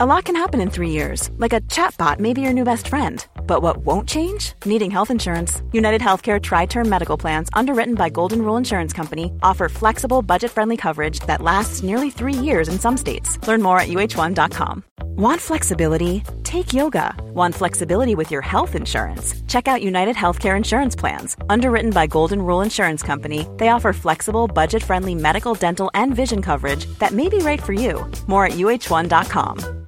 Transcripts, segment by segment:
A lot can happen in three years, like a chatbot may be your new best friend. But what won't change? Needing health insurance. United Healthcare Tri Term Medical Plans, underwritten by Golden Rule Insurance Company, offer flexible, budget friendly coverage that lasts nearly three years in some states. Learn more at uh1.com. Want flexibility? Take yoga. Want flexibility with your health insurance? Check out United Healthcare Insurance Plans. Underwritten by Golden Rule Insurance Company, they offer flexible, budget friendly medical, dental, and vision coverage that may be right for you. More at uh1.com.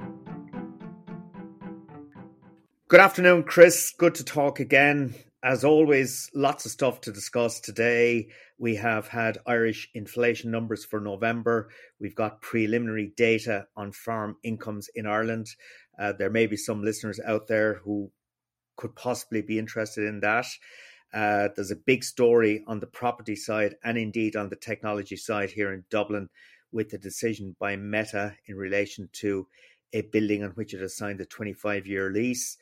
Good afternoon, Chris. Good to talk again. As always, lots of stuff to discuss today. We have had Irish inflation numbers for November. We've got preliminary data on farm incomes in Ireland. Uh, there may be some listeners out there who could possibly be interested in that. Uh, there's a big story on the property side and indeed on the technology side here in Dublin with the decision by Meta in relation to a building on which it has signed a 25 year lease.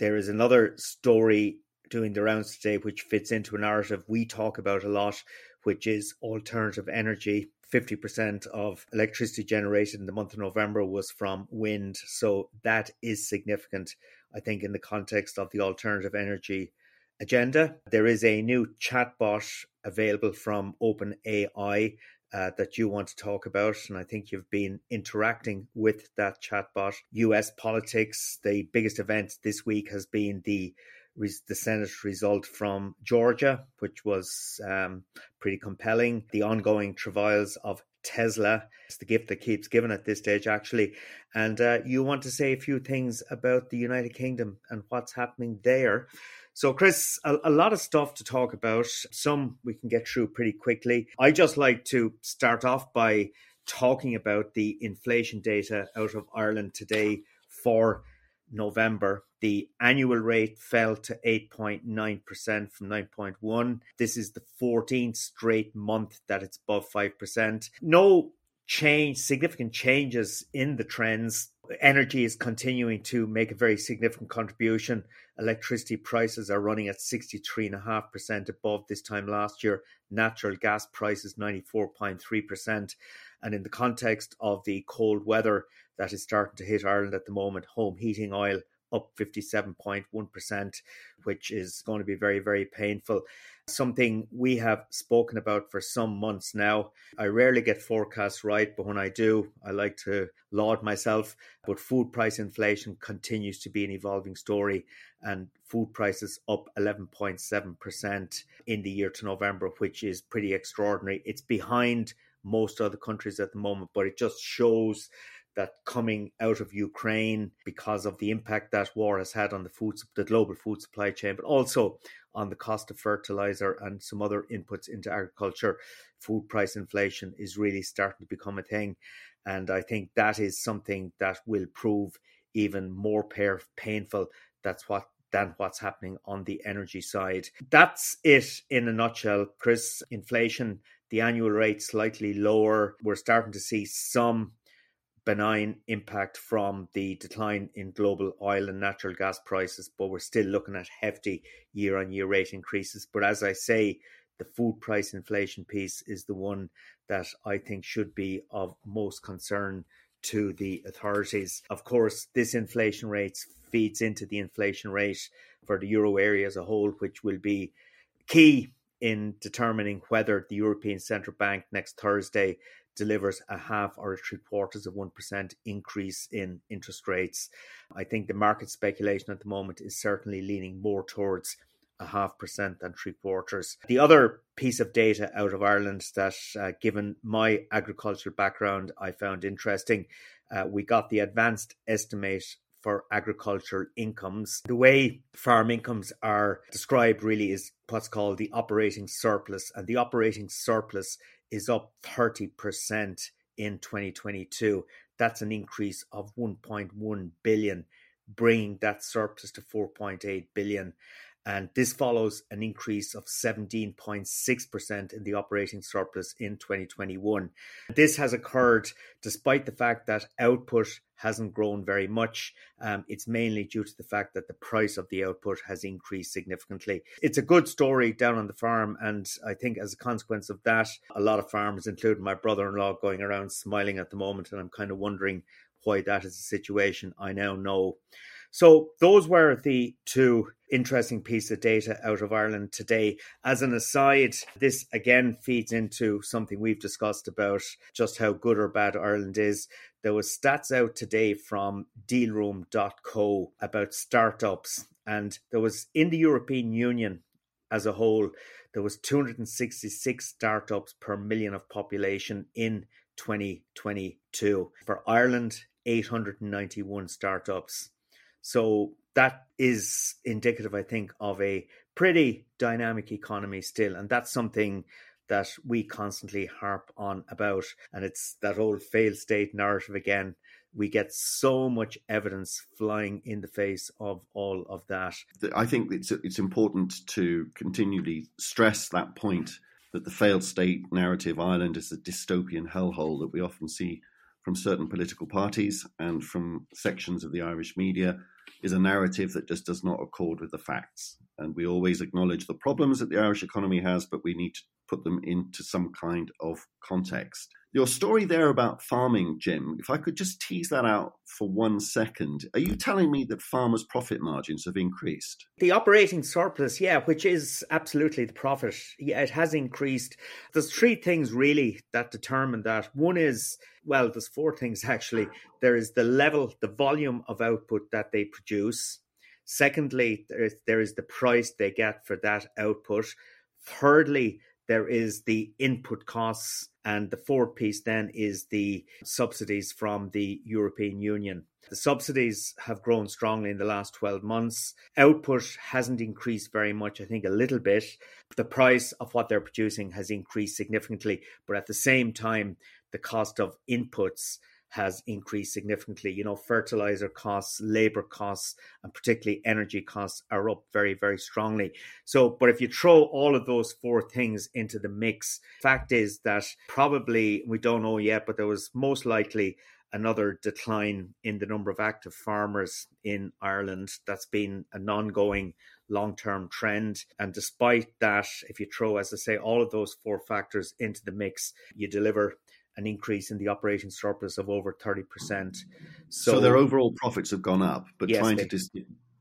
There is another story doing the rounds today, which fits into a narrative we talk about a lot, which is alternative energy. 50% of electricity generated in the month of November was from wind. So that is significant, I think, in the context of the alternative energy agenda. There is a new chatbot available from OpenAI uh, that you want to talk about. And I think you've been interacting with that chatbot. US politics, the biggest event this week has been the the Senate result from Georgia, which was um, pretty compelling. The ongoing travails of Tesla. It's the gift that keeps giving at this stage, actually. And uh, you want to say a few things about the United Kingdom and what's happening there. So, Chris, a, a, lot of stuff to talk about. Some we can get through pretty quickly. I just like to start off by talking about the inflation data out of Ireland today for November. The annual rate fell to 8.9% from 9.1. This is the 14th straight month that it's above 5%. No change, significant changes in the trends. Energy is continuing to make a very significant contribution. Electricity prices are running at 63.5% above this time last year. Natural gas prices 94.3%. And in the context of the cold weather that is starting to hit Ireland at the moment, home heating oil up 57.1%, which is going to be very, very painful. Something we have spoken about for some months now. I rarely get forecasts right, but when I do, I like to laud myself. But food price inflation continues to be an evolving story, and food prices up 11.7% in the year to November, which is pretty extraordinary. It's behind most other countries at the moment, but it just shows that coming out of Ukraine because of the impact that war has had on the food, the global food supply chain, but also on the cost of fertilizer and some other inputs into agriculture, food price inflation is really starting to become a thing. And I think that is something that will prove even more painful. That's what than what's happening on the energy side. That's it in a nutshell, Chris. Inflation, the annual rate slightly lower. We're starting to see some benign impact from the decline in global oil and natural gas prices, but we're still looking at hefty year on year rate increases. But as I say, the food price inflation piece is the one that I think should be of most concern to the authorities. Of course, this inflation rate feeds into the inflation rate for the euro area as a whole, which will be key in determining whether the European Central Bank next Thursday delivers a half or three quarters of 1% increase in interest rates. I think the market speculation at the moment is certainly leaning more towards a half percent than three quarters. The other piece of data out of Ireland that, uh, given my agricultural background, I found interesting, uh, we got the advanced estimate for agricultural incomes. The way farm incomes are described really is what's called the operating surplus, and the operating surplus is up 30% in 2022. That's an increase of 1.1 billion, bringing that surplus to 4.8 billion and this follows an increase of 17.6% in the operating surplus in 2021. This has occurred despite the fact that output hasn't grown very much. Um, it's mainly due to the fact that the price of the output has increased significantly. It's a good story down on the farm, and I think as a consequence of that, a lot of farmers, including my brother in law, going around smiling at the moment, and I'm kind of wondering why that is the situation. I now know. So those were the two interesting pieces of data out of Ireland today. As an aside, this again feeds into something we've discussed about just how good or bad Ireland is. There was stats out today from dealroom.co about startups and there was in the European Union as a whole there was 266 startups per million of population in 2022. For Ireland, 891 startups. So that is indicative, I think, of a pretty dynamic economy still. And that's something that we constantly harp on about. And it's that old failed state narrative again. We get so much evidence flying in the face of all of that. I think it's it's important to continually stress that point that the failed state narrative Ireland is a dystopian hellhole that we often see from certain political parties and from sections of the Irish media is a narrative that just does not accord with the facts. And we always acknowledge the problems that the Irish economy has, but we need to put them into some kind of context. Your story there about farming, Jim, if I could just tease that out for one second. Are you telling me that farmers' profit margins have increased? The operating surplus, yeah, which is absolutely the profit, yeah, it has increased. There's three things really that determine that. One is, well, there's four things actually. There is the level, the volume of output that they produce. Secondly, there is, there is the price they get for that output. Thirdly, there is the input costs, and the fourth piece then is the subsidies from the European Union. The subsidies have grown strongly in the last 12 months. Output hasn't increased very much, I think a little bit. The price of what they're producing has increased significantly, but at the same time, the cost of inputs has increased significantly. You know, fertilizer costs, labor costs, and particularly energy costs are up very, very strongly. So, but if you throw all of those four things into the mix, fact is that probably we don't know yet, but there was most likely another decline in the number of active farmers in Ireland. That's been an ongoing long term trend. And despite that, if you throw, as I say, all of those four factors into the mix, you deliver an increase in the operating surplus of over 30%. So, so their overall profits have gone up, but yes, trying they, to dis-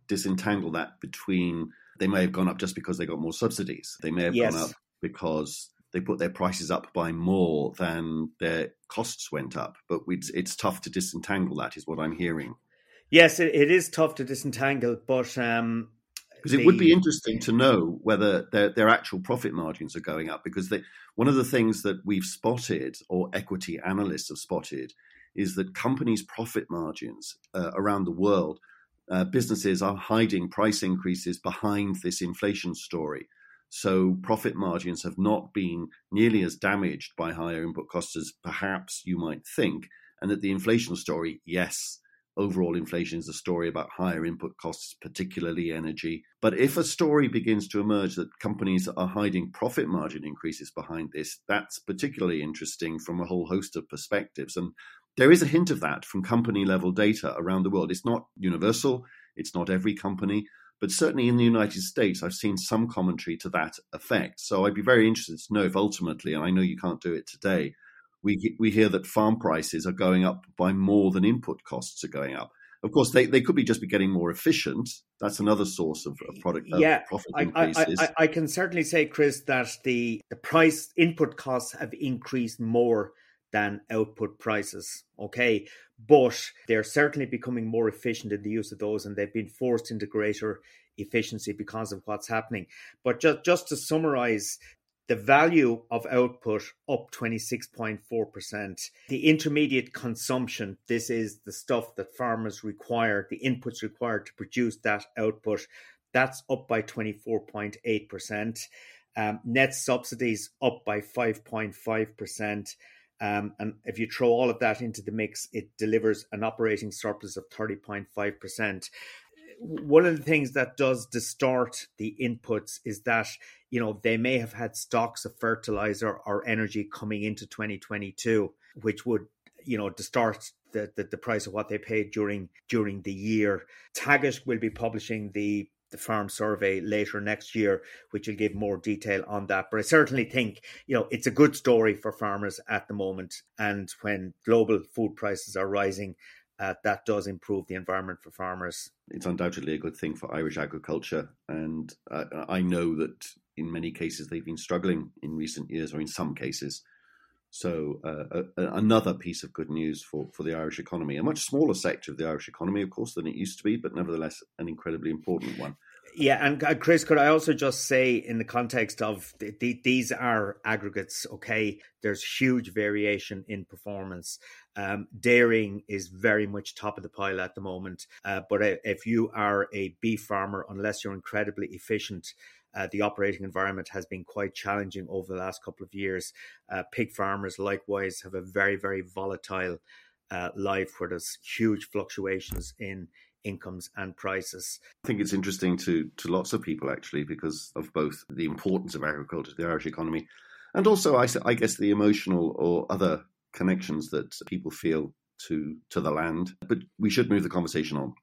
disentangle that between they may have gone up just because they got more subsidies. They may have yes. gone up because they put their prices up by more than their costs went up. But it's, it's tough to disentangle that, is what I'm hearing. Yes, it, it is tough to disentangle, but um, because it would be interesting to know whether their, their actual profit margins are going up. Because they, one of the things that we've spotted, or equity analysts have spotted, is that companies' profit margins uh, around the world, uh, businesses are hiding price increases behind this inflation story. So profit margins have not been nearly as damaged by higher input costs as perhaps you might think. And that the inflation story, yes, overall inflation is a story about higher input costs, particularly energy. But if a story begins to emerge that companies are hiding profit margin increases behind this, that's particularly interesting from a whole host of perspectives. And there is a hint of that from company level data around the world. It's not universal, it's not every company. But certainly in the United States, I've seen some commentary to that effect. So I'd be very interested to know if ultimately, and I know you can't do it today, we we hear that farm prices are going up by more than input costs are going up. Of course, they, they could be just be getting more efficient. That's another source of, of product of yeah, profit I, increases. I, I, I, can certainly say, Chris, that the, the price input costs have increased more than output prices. Okay, but they're certainly becoming more efficient in the use of those, and they've been forced into greater efficiency because of what's happening. But just just to summarize, the value of output up 26.4%. The intermediate consumption, this is the stuff that farmers require, the inputs required to produce that output, that's up by 24.8%. Um, net subsidies up by 5.5%. Um, and if you throw all of that into the mix, it delivers an operating surplus of 30.5% one of the things that does distort the inputs is that you know they may have had stocks of fertilizer or energy coming into 2022 which would you know distort the, the, the price of what they paid during during the year Teagasc will be publishing the the farm survey later next year, which will give more detail on that. But I certainly think, you know, it's a good story for farmers at the moment. And when global food prices are rising, uh, that does improve the environment for farmers. It's undoubtedly a good thing for Irish agriculture, and uh, I know that in many cases they've been struggling in recent years, or in some cases. So uh, another piece of good news for, for the Irish economy, a much smaller sector of the Irish economy, of course, than it used to be, but nevertheless an incredibly important one. Yeah, and uh, Chris, could I also just say, in the context of the, the, these are aggregates, okay? There's huge variation in performance. Um, dairying is very much top of the pile at the moment, uh, but if you are a beef farmer, unless you're incredibly efficient, uh, the operating environment has been quite challenging over the last couple of years. Uh, pig farmers, likewise, have a very, very volatile uh, life where there's huge fluctuations in incomes and prices. I think it's interesting to to lots of people actually because of both the importance of agriculture to the Irish economy and also I, I guess the emotional or other connections that people feel to to the land. But we should move the conversation on.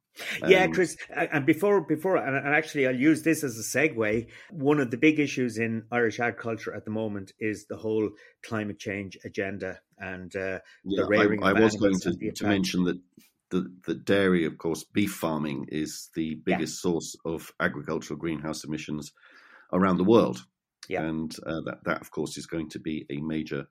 Yeah, um, Chris, and before before and actually I'll use this as a segue. One of the big issues in Irish agriculture at the moment is the whole climate change agenda and uh, yeah, the rearing. I, I was going to, to mention that the, the dairy, of course, beef farming is the biggest yeah. source of agricultural greenhouse emissions around the world. Yeah. And uh, that, that, of course, is going to be a major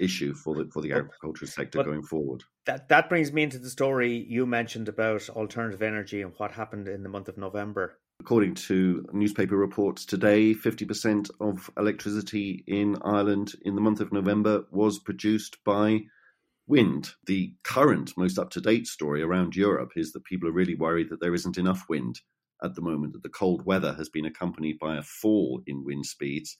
issue for the for the agriculture sector going forward. That that brings me into the story you mentioned about alternative energy and what happened in the month of November. According to newspaper reports today, 50% of electricity in Ireland in the month of November was produced by wind. The current, most up to date story around Europe is that people are really worried that there isn't enough wind at the moment, that the cold weather has been accompanied by a fall in wind speeds.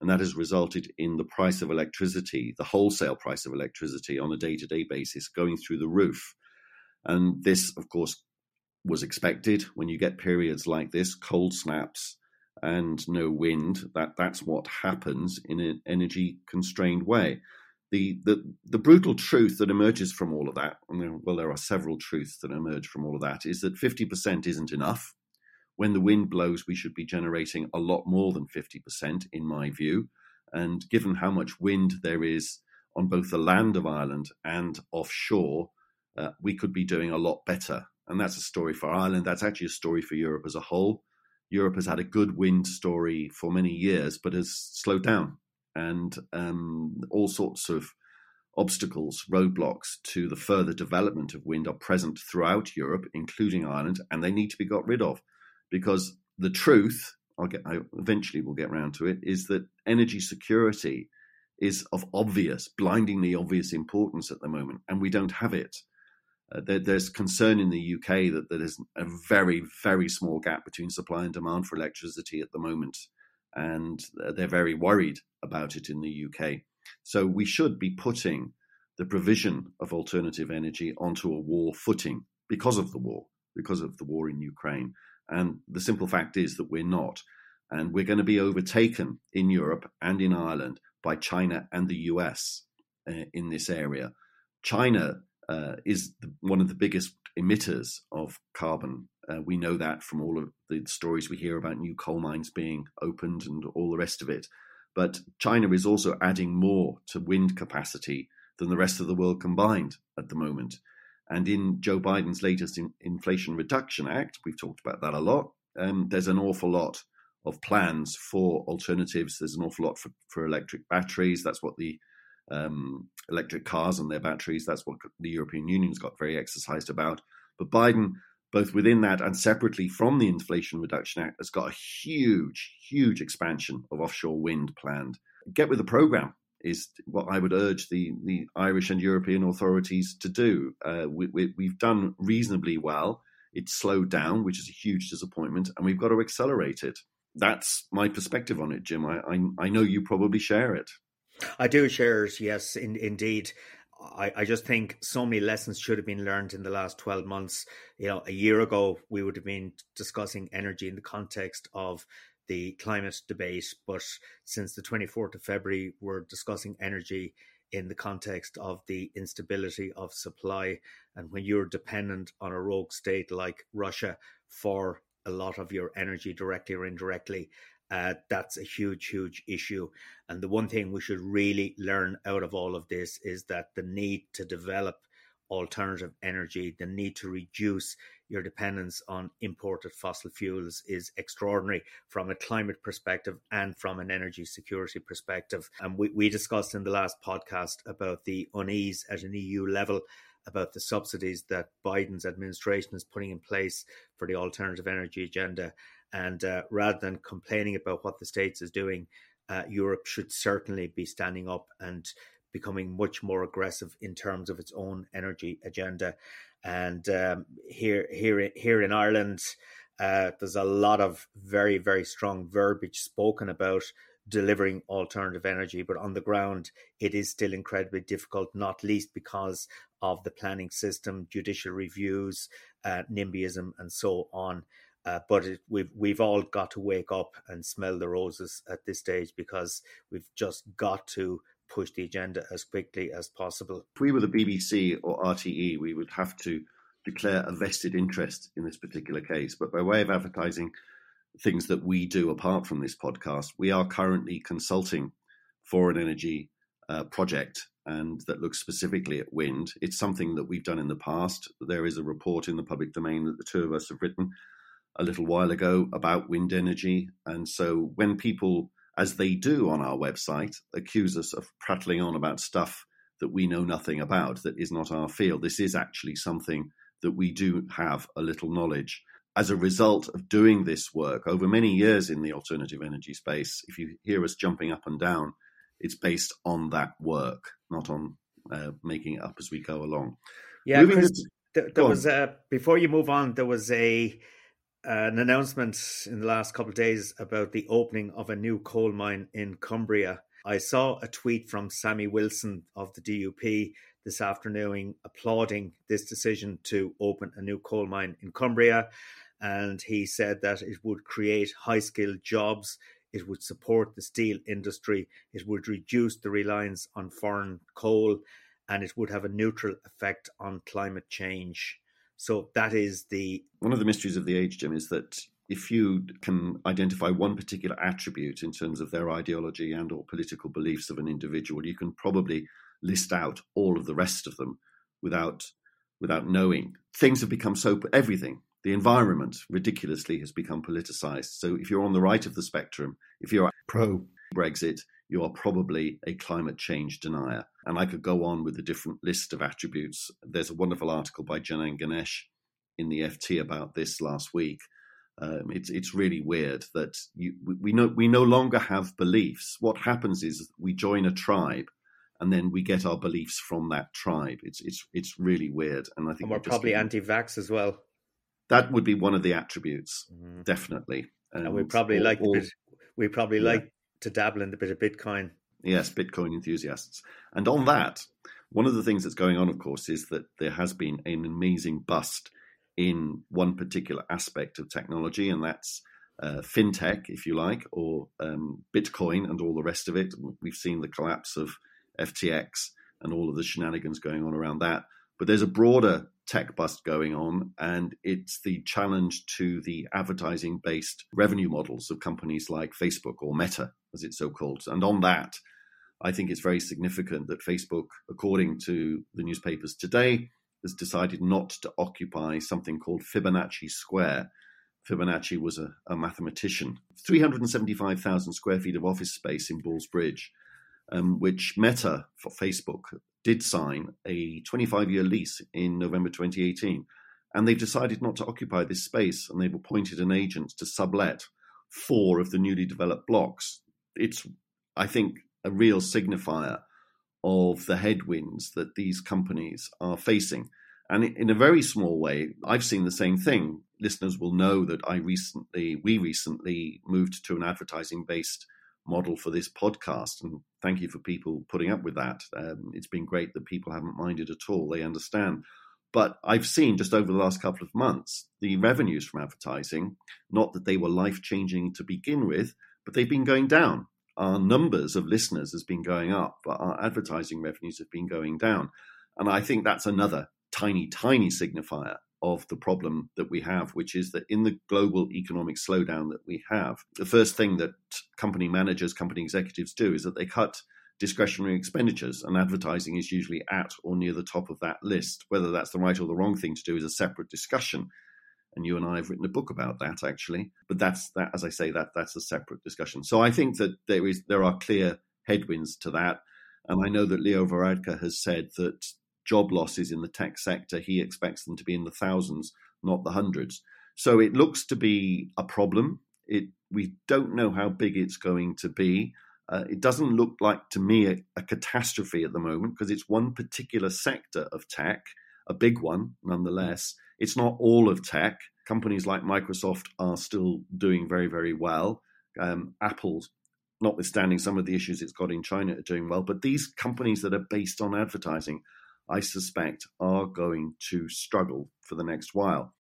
And that has resulted in the price of electricity, the wholesale price of electricity on a day to day basis, going through the roof. And this, of course, was expected when you get periods like this, cold snaps and no wind. That, that's what happens in an energy constrained way the, the the brutal truth that emerges from all of that, well, there are several truths that emerge from all of that, is that 50% isn't enough. When the wind blows, we should be generating a lot more than 50%, in my view. And given how much wind there is on both the land of Ireland and offshore, uh, we could be doing a lot better. And that's a story for Ireland. That's actually a story for Europe as a whole. Europe has had a good wind story for many years, but has slowed down and um, all sorts of obstacles, roadblocks to the further development of wind are present throughout Europe, including Ireland, and they need to be got rid of because the truth, I'll get, I eventually will get round to it, is that energy security is of obvious, blindingly obvious importance at the moment, and we don't have it. Uh, there, there's concern in the UK that there's a very, very small gap between supply and demand for electricity at the moment and they're very worried about it in the UK. So we should be putting the provision of alternative energy onto a war footing because of the war, because of the war in Ukraine. And the simple fact is that we're not. And we're going to be overtaken in Europe and in Ireland by China and the US uh, in this area. China uh, is the, one of the biggest emitters of carbon uh, we know that from all of the stories we hear about new coal mines being opened and all the rest of it. But China is also adding more to wind capacity than the rest of the world combined at the moment. And in Joe Biden's latest in Inflation Reduction Act, we've talked about that a lot, um, there's an awful lot of plans for alternatives. There's an awful lot for, for electric batteries. That's what the um, electric cars and their batteries, that's what the European Union's got very exercised about. But Biden, both within that and separately from the Inflation Reduction Act, has got a huge, huge expansion of offshore wind planned. Get with the program is what I would urge the, the Irish and European authorities to do. Uh, we, we, we've done reasonably well. It's slowed down, which is a huge disappointment, and we've got to accelerate it. That's my perspective on it, Jim. I, I, I know you probably share it. I do share it, yes, in, indeed. I, I just think so many lessons should have been learned in the last 12 months. You know, a year ago, we would have been discussing energy in the context of the climate debate, but since the 24th of February, we're discussing energy in the context of the instability of supply. And when you're dependent on a rogue state like Russia for a lot of your energy directly or indirectly, uh, that's a huge, huge issue. And the one thing we should really learn out of all of this is that the need to develop alternative energy, the need to reduce your dependence on imported fossil fuels is extraordinary from a climate perspective and from an energy security perspective. And we, we discussed in the last podcast about the unease at an EU level about the subsidies that Biden's administration is putting in place for the alternative energy agenda. And uh, rather than complaining about what the States is doing, uh, Europe should certainly be standing up and becoming much more aggressive in terms of its own energy agenda. And um, here, here, here in Ireland, uh, there's a lot of very, very strong verbiage spoken about delivering alternative energy, but on the ground, it is still incredibly difficult, not least because of the planning system, judicial reviews, uh, NIMBYism, and so on. Uh, but it, we've we've all got to wake up and smell the roses at this stage because we've just got to push the agenda as quickly as possible. If we were the BBC or RTE, we would have to declare a vested interest in this particular case. But by way of advertising things that we do apart from this podcast, we are currently consulting for an energy uh, project and that looks specifically at wind. It's something that we've done in the past. There is a report in the public domain that the two of us have written a little while ago about wind energy. And so when people, as they do on our website, accuse us of prattling on about stuff that we know nothing about, that is not our field, this is actually something that we do have a little knowledge. As a result of doing this work over many years in the alternative energy space, if you hear us jumping up and down, it's based on that work, not on uh, making it up as we go along. Yeah, Chris, to, there, there was a, before you move on, there was a an announcement in the last couple of days about the opening of a new coal mine in Cumbria. I saw a tweet from Sammy Wilson of the DUP this afternoon applauding this decision to open a new coal mine in Cumbria. And he said that it would create high skilled jobs, it would support the steel industry, it would reduce the reliance on foreign coal, and it would have a neutral effect on climate change. So that is the one of the mysteries of the age, Jim, is that if you can identify one particular attribute in terms of their ideology and or political beliefs of an individual, you can probably list out all of the rest of them without without knowing. Things have become so everything. The environment ridiculously has become politicized. So if you're on the right of the spectrum, if you're pro Brexit, you are probably a climate change denier. And I could go on with a different list of attributes. There's a wonderful article by Janan Ganesh in the FT about this last week. Um, it's it's really weird that you, we know we no longer have beliefs. What happens is we join a tribe, and then we get our beliefs from that tribe. It's it's it's really weird, and I think and we're probably anti-vax as well. That would be one of the attributes, mm-hmm. definitely. And, and we probably or, like or, we probably yeah. like to dabble in a bit of Bitcoin. Yes, Bitcoin enthusiasts. And on that, one of the things that's going on, of course, is that there has been an amazing bust in one particular aspect of technology, and that's uh, fintech, if you like, or um, Bitcoin and all the rest of it. We've seen the collapse of FTX and all of the shenanigans going on around that. But there's a broader tech bust going on, and it's the challenge to the advertising based revenue models of companies like Facebook or Meta, as it's so called. And on that, I think it's very significant that Facebook, according to the newspapers today, has decided not to occupy something called Fibonacci Square. Fibonacci was a, a mathematician. 375,000 square feet of office space in Ballsbridge, um, which Meta for Facebook did sign a 25 year lease in November 2018. And they've decided not to occupy this space and they've appointed an agent to sublet four of the newly developed blocks. It's, I think, a real signifier of the headwinds that these companies are facing. And in a very small way, I've seen the same thing. Listeners will know that I recently, we recently moved to an advertising based model for this podcast. And thank you for people putting up with that. Um, it's been great that people haven't minded at all. They understand. But I've seen just over the last couple of months the revenues from advertising, not that they were life changing to begin with, but they've been going down our numbers of listeners has been going up, but our advertising revenues have been going down. And I think that's another tiny, tiny signifier of the problem that we have, which is that in the global economic slowdown that we have, the first thing that company managers, company executives do is that they cut discretionary expenditures, and advertising is usually at or near the top of that list. Whether that's the right or the wrong thing to do is a separate discussion and you and I have written a book about that actually. But that's that, as I say, that that's a separate discussion. So I think that there is there are clear headwinds to that, and I know that Leo Varadkar has said that job losses in the tech sector he expects them to be in the thousands, not the hundreds. So it looks to be a problem. It we don't know how big it's going to be. Uh, it doesn't look like to me a, a catastrophe at the moment because it's one particular sector of tech, a big one nonetheless it's not all of tech. Companies like Microsoft are still doing very, very well. Um, notwithstanding some of the issues it's got in China, are doing well. But these companies that are based on advertising, I suspect, are going to struggle for the next while.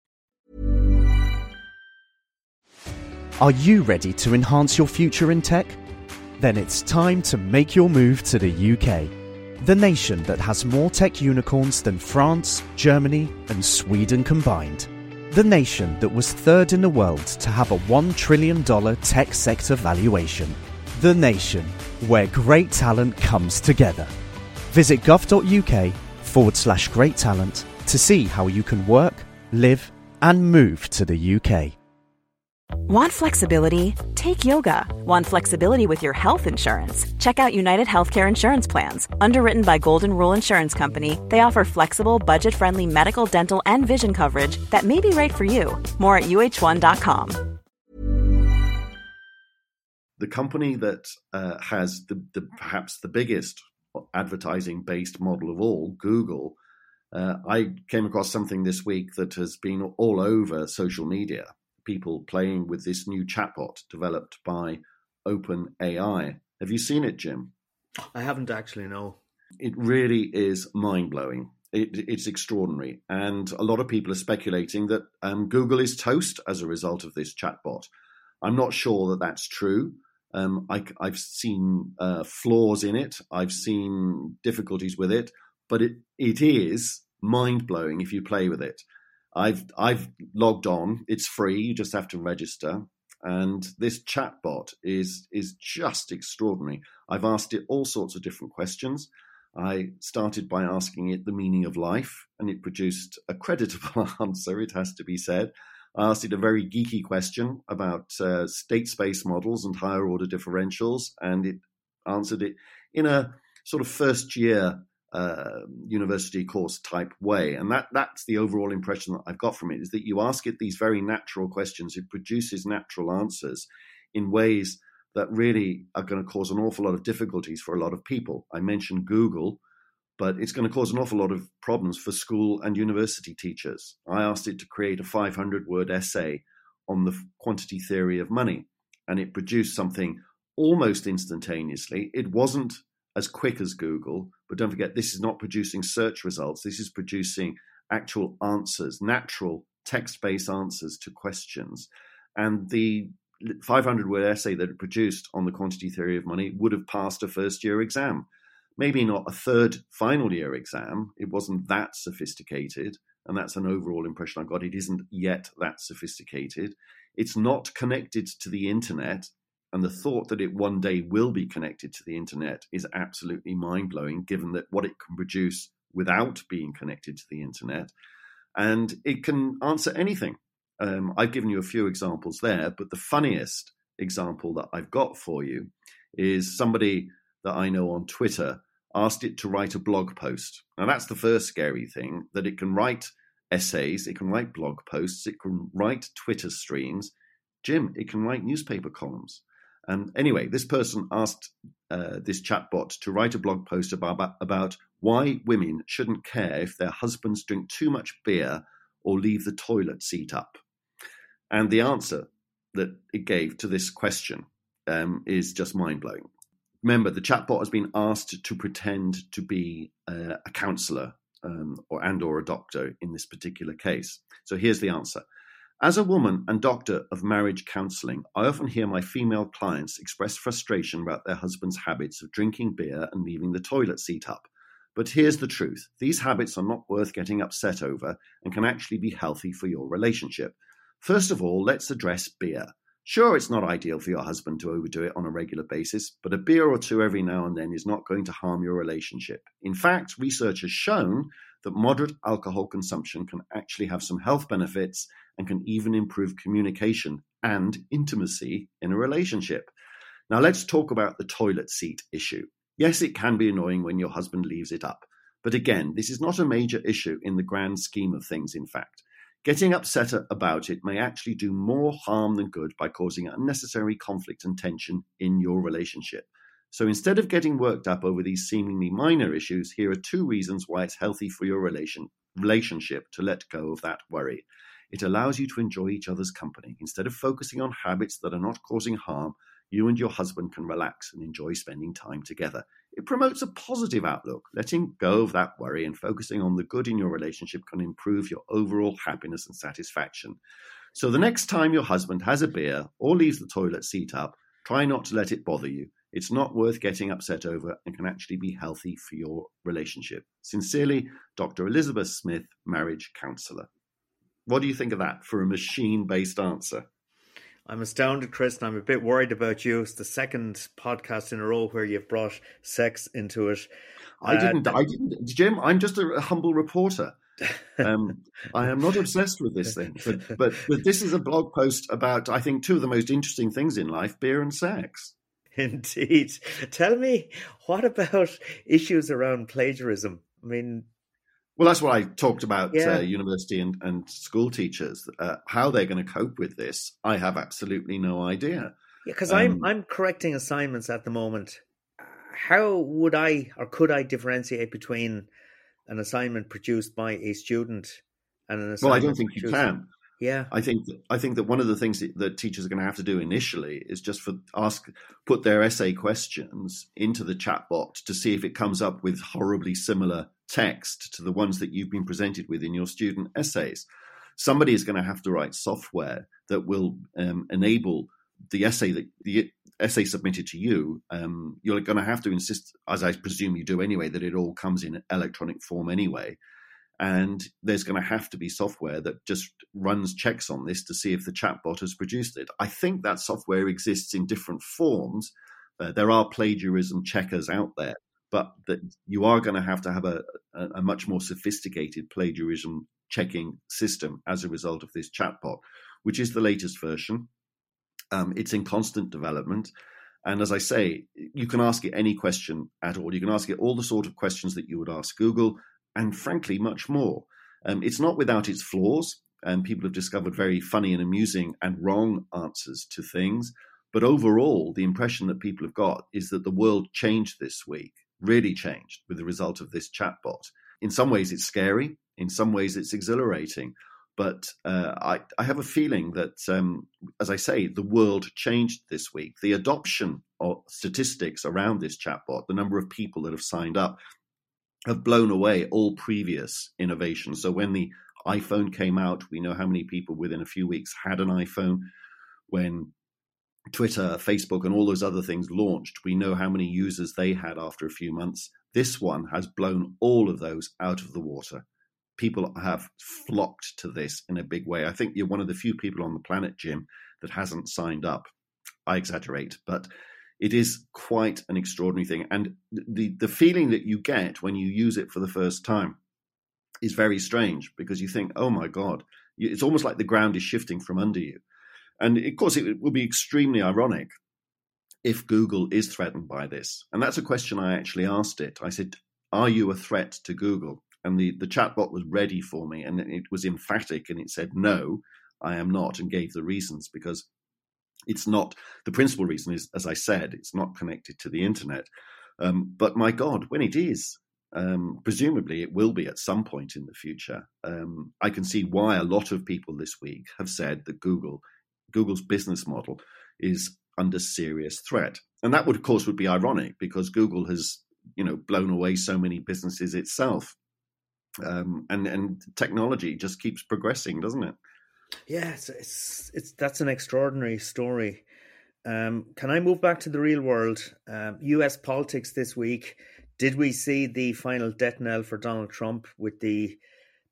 Are you ready to enhance your future in tech? Then it's time to make your move to the UK the nation that has more tech unicorns than France, Germany, and Sweden combined. The nation that was third in the world to have a $1 trillion tech sector valuation. The nation where great talent comes together. Visit gov.uk forward slash great talent to see how you can work, live, and move to the UK. Want flexibility? Take yoga. Want flexibility with your health insurance? Check out United Healthcare Insurance Plans. Underwritten by Golden Rule Insurance Company, they offer flexible, budget friendly medical, dental, and vision coverage that may be right for you. More at uh1.com. The company that uh, has the, the, perhaps the biggest advertising based model of all, Google, uh, I came across something this week that has been all over social media people playing with this new chatbot developed by OpenAI. Have you seen it, Jim? I haven't actually, no. It really is mind blowing. It, it's extraordinary. And a lot of people are speculating that um, Google is toast as a result of this chatbot. I'm not sure that that's true. Um, I, have seen uh, flaws in it, I've seen difficulties with it, but it, it is mind blowing if you play with it. I've I've logged on. It's free. You just have to register. And this chatbot is is just extraordinary. I've asked it all sorts of different questions. I started by asking it the meaning of life, and it produced a creditable answer. It has to be said. Asked it a very geeky question about uh, state space models and higher order differentials, and it answered it in a sort of first year uh, university course type way. And that that's the overall impression that I've got from it is that you ask it these very natural questions, it produces natural answers in ways that really are going to cause an awful lot of difficulties for a lot of people. I mentioned Google, but it's going to cause an awful lot of problems for school and university teachers. I asked it to create a 500 word essay on the quantity theory of money, and it produced something almost instantaneously. It wasn't as quick as Google. But don't forget, this is not producing search results. This is producing actual answers, natural text based answers to questions. And the 500 word essay that it produced on the quantity theory of money would have passed a first year exam. Maybe not a third final year exam. It wasn't that sophisticated. And that's an overall impression I've got. It isn't yet that sophisticated. It's not connected to the internet And the thought that it one day will be connected to the internet is absolutely mind blowing, given that what it can produce without being connected to the internet. And it can answer anything. Um, I've given you a few examples there, but the funniest example that I've got for you is somebody that I know on Twitter asked it to write a blog post. Now, that's the first scary thing that it can write essays, it can write blog posts, it can write Twitter streams. Jim, it can write newspaper columns. And anyway, this person asked uh, this chatbot to write a blog post about, about why women shouldn't care if their husbands drink too much beer or leave the toilet seat up. And the answer that it gave to this question um, is just mind blowing. Remember, the chatbot has been asked to pretend to be uh, a counselor um, or and or a doctor in this particular case. So here's the answer. As a woman and doctor of marriage counseling, I often hear my female clients express frustration about their husband's habits of drinking beer and leaving the toilet seat up. But here's the truth these habits are not worth getting upset over and can actually be healthy for your relationship. First of all, let's address beer. Sure, it's not ideal for your husband to overdo it on a regular basis, but a beer or two every now and then is not going to harm your relationship. In fact, research has shown that moderate alcohol consumption can actually have some health benefits and can even improve communication and intimacy in a relationship. Now, let's talk about the toilet seat issue. Yes, it can be annoying when your husband leaves it up. But again, this is not a major issue in the grand scheme of things, in fact. Getting upset about it may actually do more harm than good by causing unnecessary conflict and tension in your relationship. So instead of getting worked up over these seemingly minor issues, here are two reasons why it's healthy for your relation, relationship to let go of that worry. It allows you to enjoy each other's company. Instead of focusing on habits that are not causing harm, you and your husband can relax and enjoy spending time together. It promotes a positive outlook. Letting go of that worry and focusing on the good in your relationship can improve your overall happiness and satisfaction. So, the next time your husband has a beer or leaves the toilet seat up, try not to let it bother you. It's not worth getting upset over and can actually be healthy for your relationship. Sincerely, Dr. Elizabeth Smith, marriage counselor. What do you think of that for a machine based answer? I'm astounded, Chris, and I'm a bit worried about you. It's the second podcast in a row where you've brought sex into it. I uh, didn't. I didn't, Jim. I'm just a, humble reporter. Um, I am not obsessed with this thing, but, but but this is a blog post about I think two of the most interesting things in life: beer and sex. Indeed. Tell me, what about issues around plagiarism? I mean, well, that's what I talked about yeah. uh, university and, and school teachers. Uh, how they're going to cope with this, I have absolutely no idea. Yeah, because um, I'm I'm correcting assignments at the moment. How would I or could I differentiate between an assignment produced by a student and an assignment? Well, I don't think you can. Yeah, I think that, I think that one of the things that, that, teachers are going to have to do initially is just for ask put their essay questions into the chat chatbot to see if it comes up with horribly similar text to the ones that you've been presented with in your student essays. Somebody is going to have to write software that will um, enable the essay that the essay submitted to you. Um, you're going to have to insist, as I presume you do anyway, that it all comes in electronic form anyway. And there's going to have to be software that just runs checks on this to see if the chatbot has produced it. I think that software exists in different forms. Uh, there are plagiarism checkers out there but that you are going to have to have a, a, a much more sophisticated plagiarism checking system as a result of this chatbot, which is the latest version. Um, it's in constant development. And as I say, you can ask it any question at all. You can ask it all the sort of questions that you would ask Google, and frankly, much more. Um, it's not without its flaws, and people have discovered very funny and amusing and wrong answers to things. But overall, the impression that people have got is that the world changed this week really changed with the result of this chatbot. In some ways, it's scary. In some ways, it's exhilarating. But uh, I, I, have a feeling that, um, as I say, the world changed this week. The adoption of statistics around this chatbot, the number of people that have signed up, have blown away all previous innovations. So when the iPhone came out, we know how many people within a few weeks had an iPhone. When Twitter, Facebook, and all those other things launched, we know how many users they had after a few months. This one has blown all of those out of the water. People have flocked to this in a big way. I think you're one of the few people on the planet, Jim, that hasn't signed up. I exaggerate, but it is quite an extraordinary thing. And the, the feeling that you get when you use it for the first time is very strange because you think, oh my God, it's almost like the ground is shifting from under you. And of course, it will be extremely ironic if Google is threatened by this. And that's a question I actually asked it. I said, Are you a threat to Google? And the, the chatbot was ready for me and it was emphatic and it said, No, I am not, and gave the reasons because it's not the principal reason is, as I said, it's not connected to the internet. Um, but my God, when it is, um, presumably it will be at some point in the future. Um, I can see why a lot of people this week have said that Google, Google's business model, is under serious threat, and that would, of course, would be ironic because Google has, you know, blown away so many businesses itself, um, and and technology just keeps progressing, doesn't it? Yeah, it's, it's, it's that's an extraordinary story. Um, can I move back to the real world? Um, U.S. politics this week. Did we see the final death knell for Donald Trump with the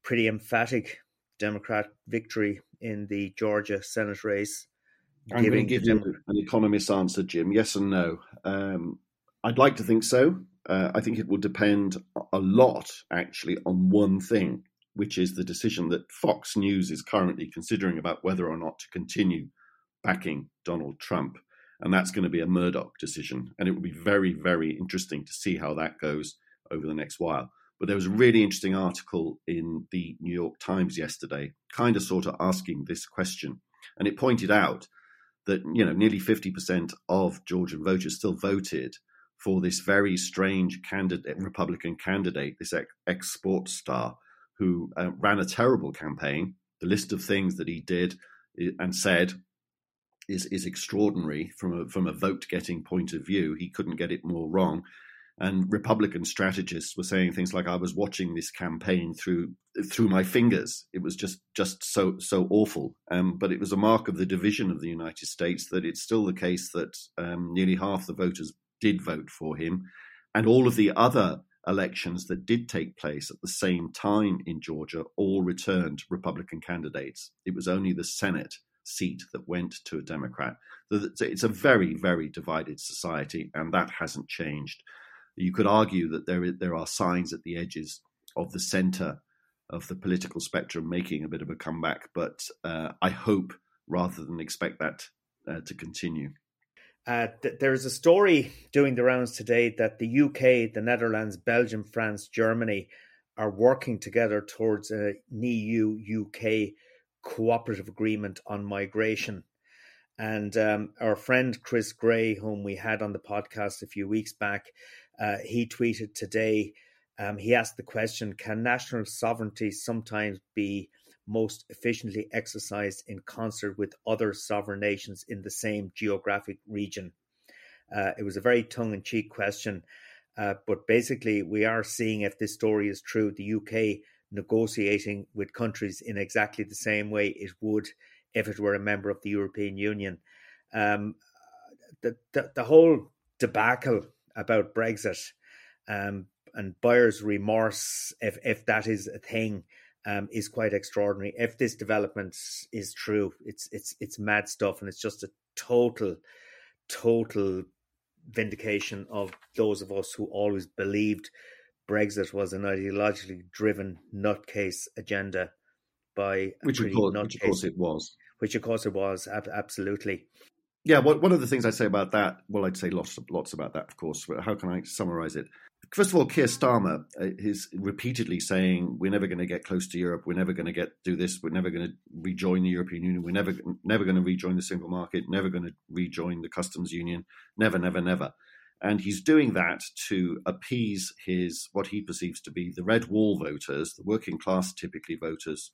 pretty emphatic Democrat victory in the Georgia Senate race? I'm going to give you an economist's answer, Jim. Yes and no. Um, I'd like to think so. Uh, I think it will depend a lot, actually, on one thing which is the decision that Fox News is currently considering about whether or not to continue backing Donald Trump. And that's going to be a Murdoch decision. And it will be very, very interesting to see how that goes over the next while. But there was a really interesting article in the New York Times yesterday, kind of sort of asking this question. And it pointed out that, you know, nearly 50% of Georgian voters still voted for this very strange candidate, Republican candidate, this ex sports star, who uh, ran a terrible campaign. The list of things that he did and said is is extraordinary from a from a vote getting point of view. He couldn't get it more wrong. And Republican strategists were saying things like, "I was watching this campaign through through my fingers. It was just just so so awful." Um, but it was a mark of the division of the United States that it's still the case that um, nearly half the voters did vote for him, and all of the other elections that did take place at the same time in Georgia all returned Republican candidates. It was only the Senate seat that went to a Democrat. It's a very, very divided society, and that hasn't changed. You could argue that there there are signs at the edges of the center of the political spectrum making a bit of a comeback, but uh, I hope rather than expect that uh, to continue. Uh, th- there's a story doing the rounds today that the UK, the Netherlands, Belgium, France, Germany are working together towards an EU UK cooperative agreement on migration. And um, our friend Chris Grey, whom we had on the podcast a few weeks back, uh, he tweeted today. Um, he asked the question Can national sovereignty sometimes be most efficiently exercised in concert with other sovereign nations in the same geographic region? Uh, it was a very tongue in cheek question, uh, but basically, we are seeing if this story is true, the UK negotiating with countries in exactly the same way it would if it were a member of the European Union. Um, the, the, the whole debacle about Brexit um, and buyer's remorse, if if that is a thing, um, is quite extraordinary. If this development is true, it's it's it's mad stuff, and it's just a total, total vindication of those of us who always believed Brexit was an ideologically driven nutcase agenda by which of, course, which of course it was. Which of course it was ab- absolutely. Yeah, one of the things I'd say about that, well, I'd say lots, lots about that, of course. But how can I summarize it? First of all, Keir Starmer uh, is repeatedly saying we're never going to get close to Europe. We're never going to get do this. We're never going to rejoin the European Union. We're never never going to rejoin the single market. Never going to rejoin the customs union. Never, never, never. And he's doing that to appease his what he perceives to be the red wall voters, the working class, typically voters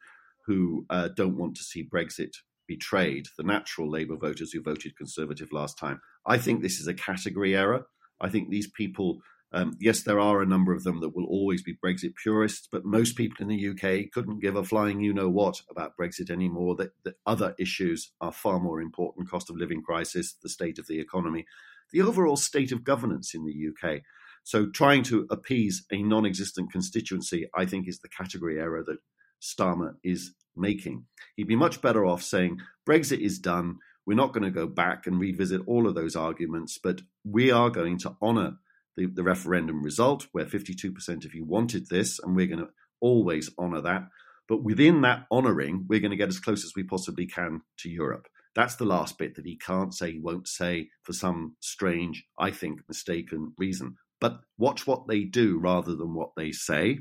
who uh, don't want to see Brexit betrayed, the natural Labour voters who voted Conservative last time. I think this is a category error. I think these people um, yes, there are a number of them that will always be Brexit purists, but most people in the UK couldn't give a flying you know what about Brexit anymore. That, that other issues are far more important cost of living crisis, the state of the economy, the overall state of governance in the UK. So, trying to appease a non existent constituency, I think, is the category error that Starmer is making. He'd be much better off saying Brexit is done. We're not going to go back and revisit all of those arguments, but we are going to honour the, the referendum result, where 52% of you wanted this, and we're going to always honour that. But within that honouring, we're going to get as close as we possibly can to Europe. That's the last bit that he can't say, he won't say for some strange, I think, mistaken reason. But watch what they do rather than what they say.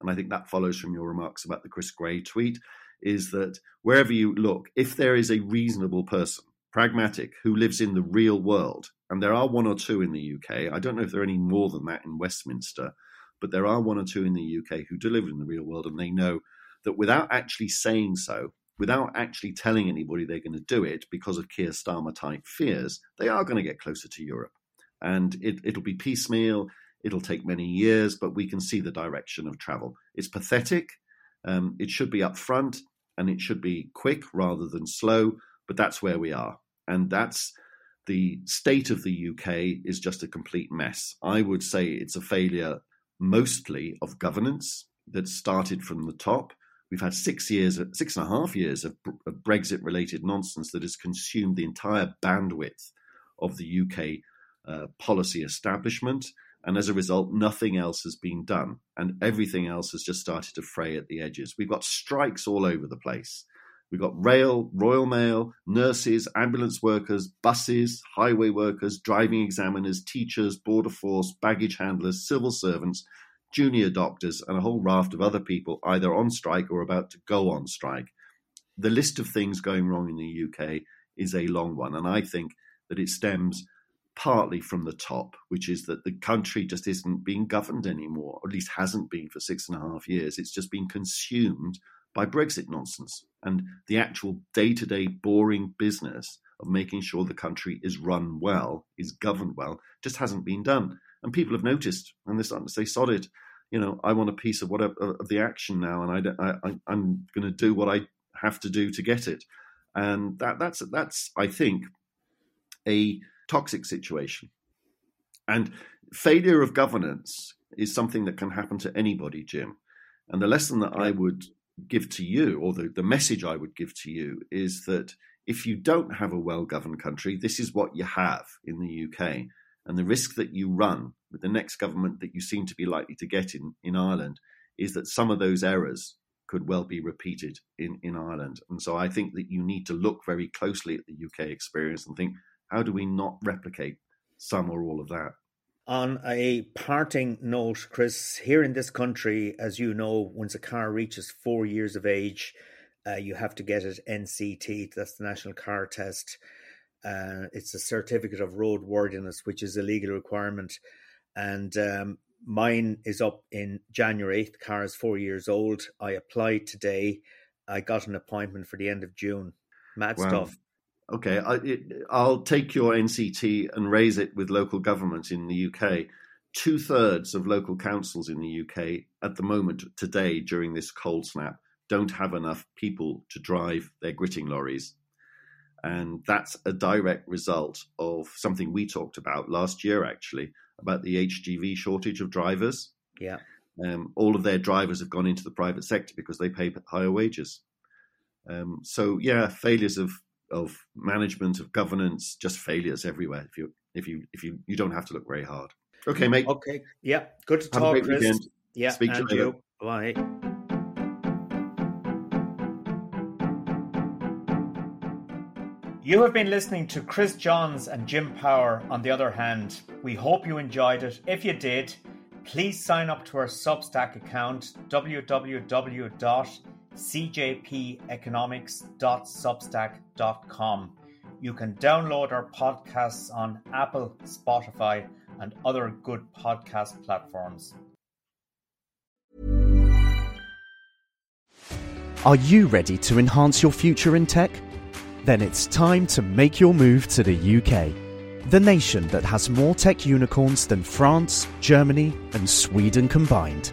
And I think that follows from your remarks about the Chris Grey tweet is that wherever you look, if there is a reasonable person, pragmatic, who lives in the real world, and there are one or two in the UK, I don't know if there are any more than that in Westminster, but there are one or two in the UK who do live in the real world and they know that without actually saying so, without actually telling anybody they're going to do it because of Keir Starmer type fears, they are going to get closer to Europe. And it, it'll be piecemeal, it'll take many years, but we can see the direction of travel. It's pathetic, um, it should be upfront, and it should be quick rather than slow, but that's where we are. And that's the state of the UK is just a complete mess. I would say it's a failure mostly of governance that started from the top. We've had six years, six and a half years of, of Brexit related nonsense that has consumed the entire bandwidth of the UK uh, policy establishment. And as a result, nothing else has been done. And everything else has just started to fray at the edges. We've got strikes all over the place. We've got rail, Royal Mail, nurses, ambulance workers, buses, highway workers, driving examiners, teachers, border force, baggage handlers, civil servants, junior doctors, and a whole raft of other people either on strike or about to go on strike. The list of things going wrong in the UK is a long one. And I think that it stems partly from the top, which is that the country just isn't being governed anymore, or at least hasn't been for six and a half years. It's just been consumed by Brexit nonsense and the actual day to day boring business of making sure the country is run well, is governed well, just hasn't been done. And people have noticed, and they're starting to say, "Sod it, you know, I want a piece of whatever of the action now, and I, I I'm going to do what I have to do to get it." And that that's that's I think a toxic situation. And failure of governance is something that can happen to anybody, Jim. And the lesson that I would give to you, or the, the message I would give to you, is that if you don't have a well governed country, this is what you have in the UK. And the risk that you run with the next government that you seem to be likely to get in, in Ireland is that some of those errors could well be repeated in, in Ireland. And so I think that you need to look very closely at the UK experience and think how do we not replicate some or all of that? On a parting note, Chris, here in this country, as you know, once a car reaches four years of age, uh, you have to get it NCT. That's the National Car Test. Uh, it's a certificate of roadworthiness, which is a legal requirement. And um, mine is up in January. The car is four years old. I applied today. I got an appointment for the end of June. Mad wow. stuff okay, I, will take your NCT and raise it with local government in the UK. Two thirds of local councils in the UK at the moment, today, during this cold snap, don't have enough people to drive their gritting lorries. And that's a direct result of something we talked about last year, actually, about the HGV shortage of drivers. Yeah. Um, all of their drivers have gone into the private sector because they pay higher wages. Um, so yeah, failures of of management of governance, just failures everywhere. If you if you if you you don't have to look very hard. Okay, mate. Okay. Yeah. Good to have talk, Chris. Weekend. Yeah. Speak to you. Bye. You have been listening to Chris Johns and Jim Power on the other hand. We hope you enjoyed it. If you did, please sign up to our Substack account www cjpeconomics.substack.com. You can download our podcasts on Apple, Spotify, and other good podcast platforms. Are you ready to enhance your future in tech? Then it's time to make your move to the UK, the nation that has more tech unicorns than France, Germany, and Sweden combined